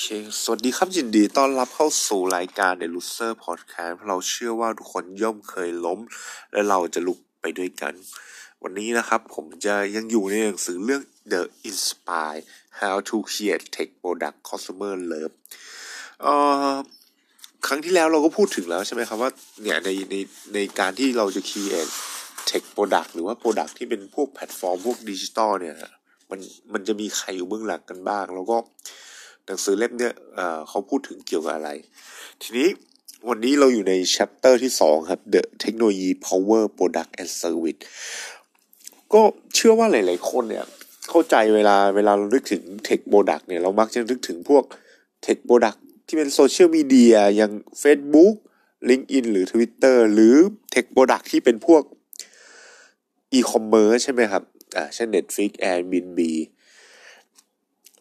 เค สวัสดีครับยินดีต้อนรับเข้าสู่รายการ The Loser Podcast เราเชื่อว่าทุกคนย่อมเคยล้ม และเราจะลุกไปด้วยกัน วันนี้นะครับผมจะยังอยู่ในหนังสือเรื่อง The Inspire How to Create Tech Product Customer Love เอ่อครั้งที่แล้วเราก็พูดถึงแล้วใช่ไหมครับว่าเนี่ยในในในการที่เราจะ create tech product หรือว่า product ที่เป็นพวกแพลตฟอร์มพวกดิจิตอลเนี่ยมันมันจะมีใครอยู่เบื้องหลังกันบ้าง แล้วก็ หนังสือเล่มเนี้ยเขาพูดถึงเกี่ยวกับอะไร ทีนี้วันนี้เราอยู่ใน chapter ที่สองครับ the technology power product and service ก็เชื่อว่าหลาย ๆ คนเนี่ย เข้าใจเวลาเวลาเรานึกถึง tech product เนี่ย เรามักจะนึกถึงพวก tech product ที่เป็นโซเชียลมีเดียอย่าง Facebook LinkedIn หรือ Twitter หรือ tech product ที่เป็นพวก e-commerce ใช่ไหมครับ อ่าเช่น Netflix Airbnb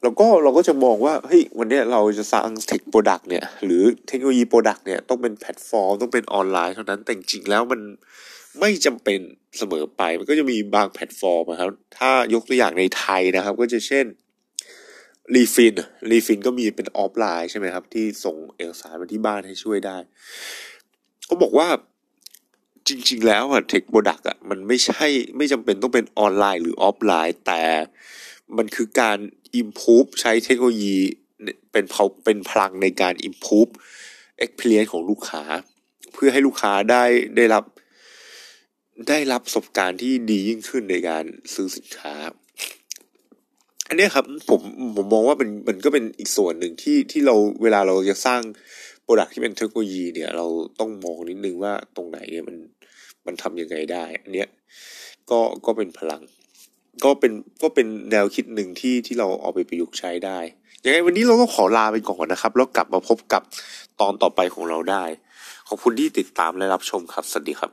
แล้วก็เราก็จะมองว่าเฮ้ยวันนี้เราจะสร้าง tech product เนี่ย หรือ technology product เนี่ยต้องเป็นแพลตฟอร์ม ต้องเป็นออนไลน์เท่านั้นแต่จริงแล้วมันไม่จำเป็นเสมอไป มันก็จะมีบางแพลตฟอร์มนะครับ ถ้ายกตัวอย่างในไทยนะครับ ก็จะเช่น Refinn Refinn ก็มีเป็นออฟไลน์ใช่ไหมครับ ที่ส่งเอกสารมาที่บ้านให้ช่วยได้เขาบอกว่าจริง ๆ แล้วอะ tech product อะมันไม่ใช่ไม่จำเป็นต้องเป็นออนไลน์หรือออฟไลน์แต่ มันคือการ improve ใช้เทคโนโลยีเป็นเป็นพลังในการ improve experience ของลูกค้า เพื่อให้ลูกค้าได้ได้รับ ได้รับประสบการณ์ที่ดียิ่งขึ้นในการซื้อสินค้า อันนี้ครับผมผมมองว่ามันมันก็เป็นอีกส่วนหนึ่งที่ที่เราเวลาเราจะสร้างโปรดักที่เป็นเทคโนโลยีเนี่ย เราต้องมองนิดนึงว่าตรงไหนเนี่ยมันมันทำยังไงได้ อันเนี้ยก็ก็เป็นพลัง ก็เป็นก็เป็นแนวคิดหนึ่งที่ที่เราเอาไปประยุกต์ใช้ได้ยังไงวันนี้เราก็ขอลาไปก่อนนะครับ แล้วกลับมาพบกับตอนต่อไปของเราได้ ขอบคุณที่ติดตามและรับชมครับ สวัสดีครับ